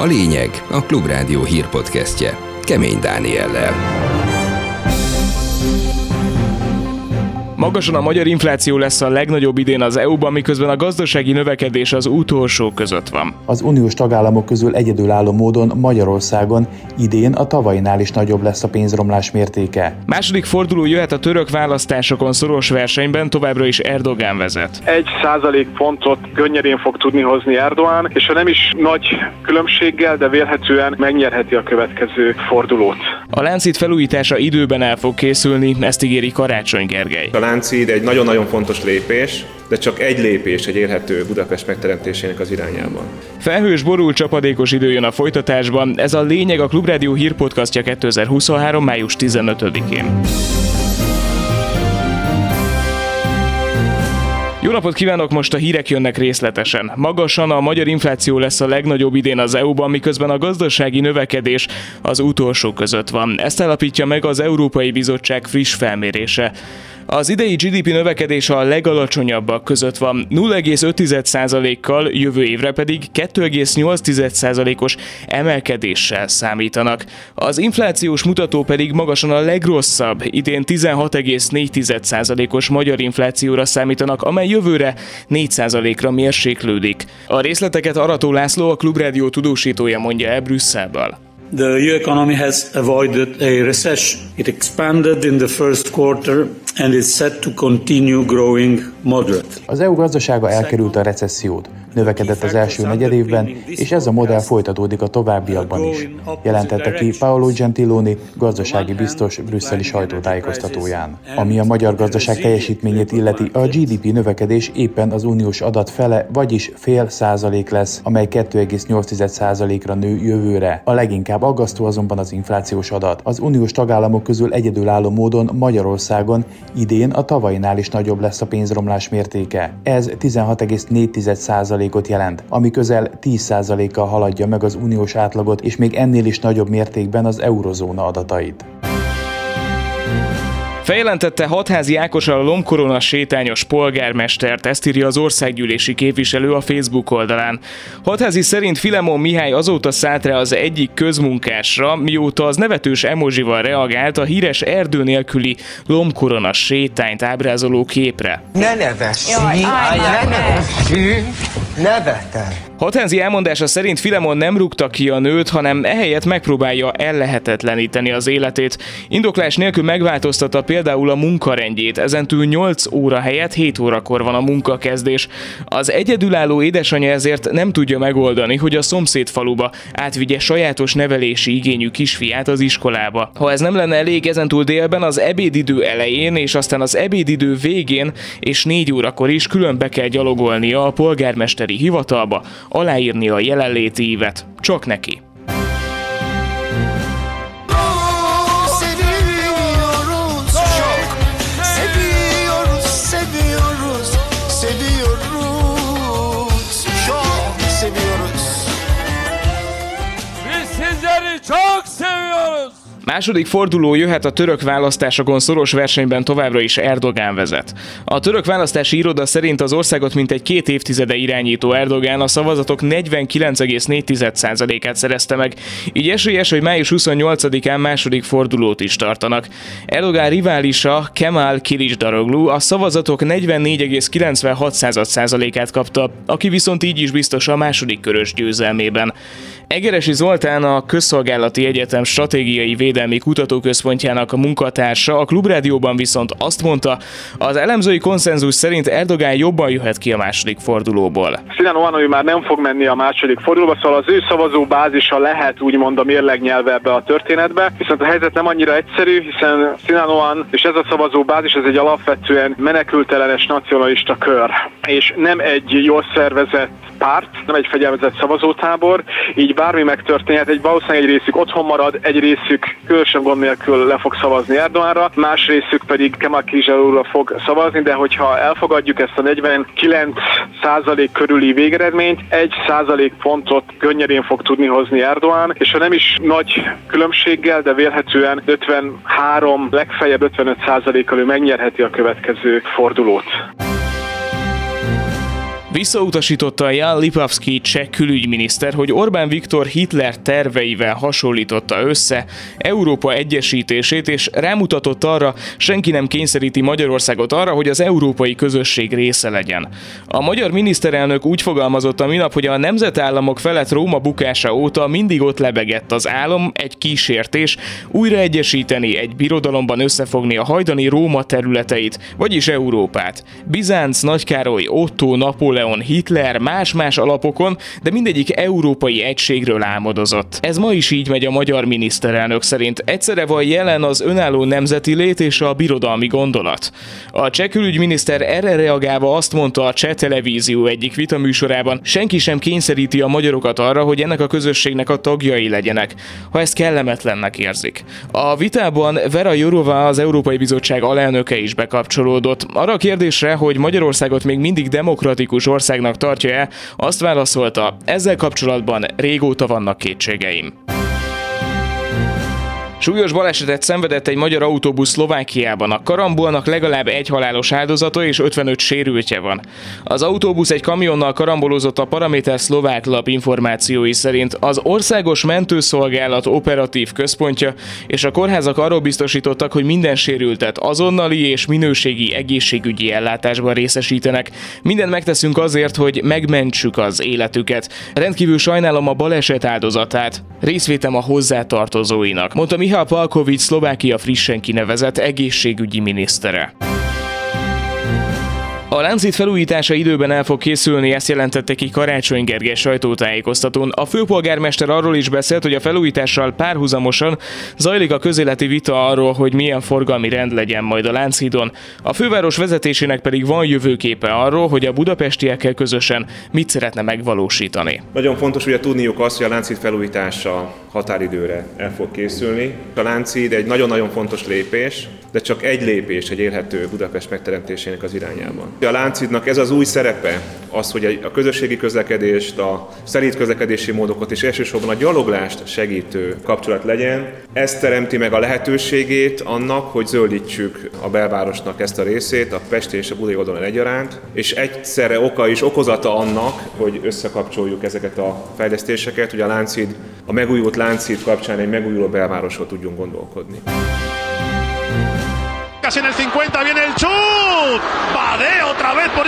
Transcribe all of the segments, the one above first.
A lényeg a Klubrádió hírpodcastje Kemény Dániellel. Magasan a magyar infláció lesz a legnagyobb idén az EU-ban, miközben a gazdasági növekedés az utolsó között van. Az uniós tagállamok közül egyedülálló módon Magyarországon idén a tavainál is nagyobb lesz a pénzromlás mértéke. Második forduló jöhet a török választásokon szoros versenyben, továbbra is Erdogán vezet. Egy százalék pontot könnyedén fog tudni hozni Erdoğan, és ha nem is nagy különbséggel, de vélhetően megnyerheti a következő fordulót. A láncít felújítása időben el fog készülni, ezt ígéri Karácsony Gergely. A Lánchíd egy nagyon-nagyon fontos lépés, de csak egy lépés egy élhető Budapest megteremtésének az irányában. Felhős, borul, csapadékos idő jön a folytatásban. Ez a lényeg a Klubrádió hírpodcastja 2023. május 15-én. Jó napot kívánok, most a hírek jönnek részletesen. Magasan a magyar infláció lesz a legnagyobb idén az EU-ban, miközben a gazdasági növekedés az utolsó között van. Ezt állapítja meg az Európai Bizottság friss felmérése. Az idei GDP növekedés a legalacsonyabbak között van, 0,5%-kal, jövő évre pedig 2,8%-os emelkedéssel számítanak. Az inflációs mutató pedig magasan a legrosszabb, idén 16,4%-os magyar inflációra számítanak, amely jövőre 4%-ra mérséklődik. A részleteket Arató László, a Klubrádió tudósítója mondja el Brüsszelből. The EU economy has avoided a recession. It expanded in the first quarter and is set to continue growing moderately. Az EU gazdasága elkerült a recessziót, növekedett az első negyedévben, és ez a modell folytatódik a továbbiakban is, jelentette ki Paolo Gentiloni, gazdasági biztos brüsszeli sajtótájékoztatóján. Ami a magyar gazdaság teljesítményét illeti, a GDP növekedés éppen az uniós adat fele, vagyis fél százalék lesz, amely 2,8 százalékra nő jövőre. A leginkább aggasztó azonban az inflációs adat. Az uniós tagállamok közül egyedülálló módon Magyarországon idén a tavainál is nagyobb lesz a pénzromlás mértéke. Ez 16,4 százalékot jelent, ami közel 10 százalékkal haladja meg az uniós átlagot, és még ennél is nagyobb mértékben az eurozóna adatait. Feljelentette hatházi Ákos a lomkorona sétányos polgármestert, ezt írja az országgyűlési képviselő a Facebook oldalán. Hatházi szerint Filemon Mihály azóta szállt rá az egyik közmunkásra, mióta az nevetős emojival reagált a híres erdő nélküli lomkorona sétányt ábrázoló képre. Ne nevessünk! ne nevessünk! نبهته Hatházi elmondása szerint Filemon nem rúgta ki a nőt, hanem ehelyett megpróbálja ellehetetleníteni az életét. Indoklás nélkül megváltoztatta például a munkarendjét, ezentúl 8 óra helyett 7 órakor van a munkakezdés. Az egyedülálló édesanyja ezért nem tudja megoldani, hogy a szomszéd faluba átvigye sajátos nevelési igényű kisfiát az iskolába. Ha ez nem lenne elég, ezentúl délben az ebédidő elején és aztán az ebédidő végén és 4 órakor is külön be kell gyalogolnia a polgármesteri hivatalba, aláírni a jelenléti ívet, csak neki. Második forduló jöhet a török választásokon szoros versenyben továbbra is Erdogán vezet. A török választási iroda szerint az országot mintegy két évtizede irányító Erdogán a szavazatok 49,4%-át szerezte meg, így esélyes, hogy május 28-án második fordulót is tartanak. Erdogán riválisa Kemal Kilicdaroglu a szavazatok 44,96%-át kapta, aki viszont így is biztos a második körös győzelmében. Egeresi Zoltán a Közszolgálati Egyetem Stratégiai Védelmi Kutatóközpontjának a munkatársa, a Klubrádióban viszont azt mondta, az elemzői konszenzus szerint Erdogán jobban jöhet ki a második fordulóból. Sinan Oanoui már nem fog menni a második fordulóba, szóval az ő szavazó bázisa lehet úgymond a mérlegnyelve ebbe a történetbe, viszont a helyzet nem annyira egyszerű, hiszen Sinan Oan és ez a szavazó bázis ez egy alapvetően menekültelenes nacionalista kör, és nem egy jól szervezett párt, nem egy fegyelmezett szavazótábor, így bármi megtörténhet, egy valószínűleg egy részük otthon marad, egy részük különösebb gond nélkül le fog szavazni Erdoganra, más részük pedig Kemal Kizsarúra fog szavazni, de hogyha elfogadjuk ezt a 49 százalék körüli végeredményt, egy százalék pontot könnyedén fog tudni hozni Erdogan, és ha nem is nagy különbséggel, de vélhetően 53, legfeljebb 55 százalékkal ő megnyerheti a következő fordulót. Visszautasította Jan Lipavsky cseh külügyminiszter, hogy Orbán Viktor Hitler terveivel hasonlította össze Európa egyesítését, és rámutatott arra, senki nem kényszeríti Magyarországot arra, hogy az európai közösség része legyen. A magyar miniszterelnök úgy fogalmazott a minap, hogy a nemzetállamok felett Róma bukása óta mindig ott lebegett az álom, egy kísértés, újra egyesíteni, egy birodalomban összefogni a hajdani Róma területeit, vagyis Európát. Bizánc, Nagykároly, Otto, Napóleon, Napóleon, Hitler más-más alapokon, de mindegyik európai egységről álmodozott. Ez ma is így megy a magyar miniszterelnök szerint. Egyszerre van jelen az önálló nemzeti lét és a birodalmi gondolat. A cseh külügyminiszter erre reagálva azt mondta a cseh televízió egyik vitaműsorában, senki sem kényszeríti a magyarokat arra, hogy ennek a közösségnek a tagjai legyenek, ha ezt kellemetlennek érzik. A vitában Vera Jourova, az Európai Bizottság alelnöke is bekapcsolódott. Arra a kérdésre, hogy Magyarországot még mindig demokratikus országnak tartja-e, azt válaszolta, ezzel kapcsolatban régóta vannak kétségeim. Súlyos balesetet szenvedett egy magyar autóbusz Szlovákiában. A karambolnak legalább egy halálos áldozata és 55 sérültje van. Az autóbusz egy kamionnal karambolozott a Paraméter szlovák lap információi szerint. Az Országos Mentőszolgálat operatív központja és a kórházak arról biztosítottak, hogy minden sérültet azonnali és minőségi egészségügyi ellátásban részesítenek. Mindent megteszünk azért, hogy megmentsük az életüket. Rendkívül sajnálom a baleset áldozatát. Részvétem a hozzátartozóinak, mondta Mihály Palkovics Szlovákia frissen kinevezett egészségügyi minisztere. A láncít felújítása időben el fog készülni, ezt jelentette ki Karácsony Gergely sajtótájékoztatón. A főpolgármester arról is beszélt, hogy a felújítással párhuzamosan zajlik a közéleti vita arról, hogy milyen forgalmi rend legyen majd a Lánchídon. A főváros vezetésének pedig van jövőképe arról, hogy a budapestiekkel közösen mit szeretne megvalósítani. Nagyon fontos ugye tudniuk azt, hogy a Lánchíd felújítása határidőre el fog készülni. A Lánchíd egy nagyon-nagyon fontos lépés, de csak egy lépés egy élhető Budapest megteremtésének az irányában. A Láncidnak ez az új szerepe, az, hogy a közösségi közlekedést, a szelíd közlekedési módokat és elsősorban a gyaloglást segítő kapcsolat legyen. Ez teremti meg a lehetőségét annak, hogy zöldítsük a belvárosnak ezt a részét, a Pesti és a Budai oldalon egyaránt, és egyszerre oka is okozata annak, hogy összekapcsoljuk ezeket a fejlesztéseket, hogy a Láncid, a megújult Láncid kapcsán egy megújuló belvárosról tudjunk gondolkodni. En el 50, viene el chut. Badé otra vez por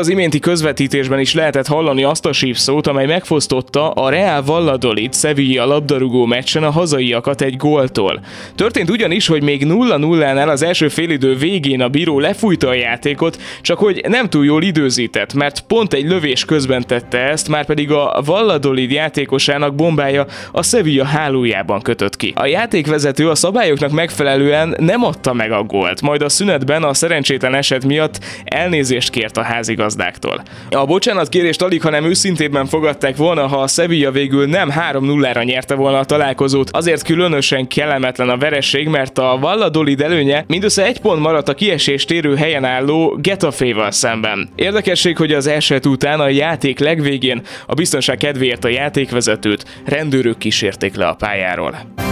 az iménti közvetítésben is lehetett hallani azt a sípszót, amely megfosztotta a Real Valladolid Sevilla labdarúgó meccsen a hazaiakat egy góltól. Történt ugyanis, hogy még 0-0-nál az első félidő végén a bíró lefújta a játékot, csak hogy nem túl jól időzített, mert pont egy lövés közben tette ezt, már pedig a Valladolid játékosának bombája a Sevilla hálójában kötött ki. A játékvezető a szabályoknak megfelelően nem adta meg a gólt, majd a szünetben a szerencsétlen eset miatt elnézést kért a ház házigazdáktól. A bocsánat kérést alig, hanem őszintében fogadták volna, ha a Sevilla végül nem 3-0-ra nyerte volna a találkozót. Azért különösen kellemetlen a vereség, mert a Valladolid előnye mindössze egy pont maradt a kiesést érő helyen álló Getaféval szemben. Érdekesség, hogy az eset után a játék legvégén a biztonság kedvéért a játékvezetőt rendőrök kísérték le a pályáról.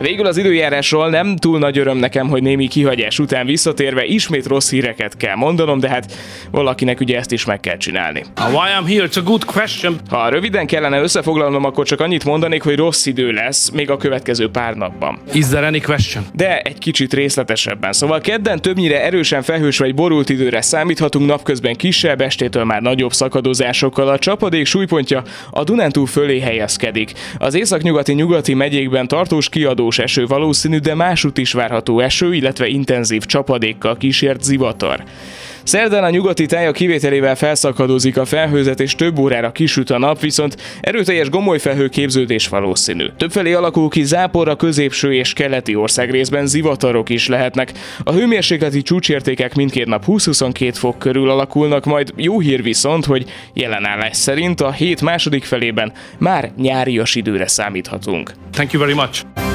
Végül az időjárásról nem túl nagy öröm nekem, hogy némi kihagyás után visszatérve ismét rossz híreket kell mondanom, de hát valakinek ugye ezt is meg kell csinálni. Why I'm here, it's a good question. Ha röviden kellene összefoglalnom, akkor csak annyit mondanék, hogy rossz idő lesz még a következő pár napban. Is there any question? De egy kicsit részletesebben. Szóval kedden többnyire erősen felhős vagy borult időre számíthatunk, napközben kisebb, estétől már nagyobb szakadozásokkal. A csapadék súlypontja a Dunántúl fölé helyezkedik. Az északnyugati nyugati megyékben tartós kiadó záporós eső valószínű, de másút is várható eső, illetve intenzív csapadékkal kísért zivatar. Szerdán a nyugati tája kivételével felszakadozik a felhőzet és több órára kisüt a nap, viszont erőteljes gomolyfelhő képződés valószínű. Többfelé alakul ki zápor a középső és keleti országrészben zivatarok is lehetnek. A hőmérsékleti csúcsértékek mindkét nap 20-22 fok körül alakulnak, majd jó hír viszont, hogy jelenállás szerint a hét második felében már nyárias időre számíthatunk. Thank you very much.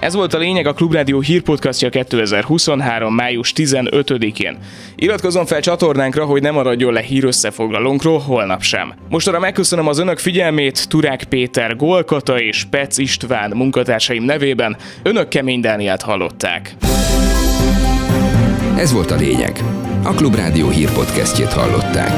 Ez volt a lényeg a Klubrádió hírpodcastja 2023. május 15-én. Iratkozzon fel csatornánkra, hogy ne maradjon le hír összefoglalónkról holnap sem. Mostanra megköszönöm az önök figyelmét Turák Péter, Golkata és Pec István munkatársaim nevében. Önök Kemény Dániát hallották. Ez volt a lényeg. A Klubrádió hírpodcastjét hallották.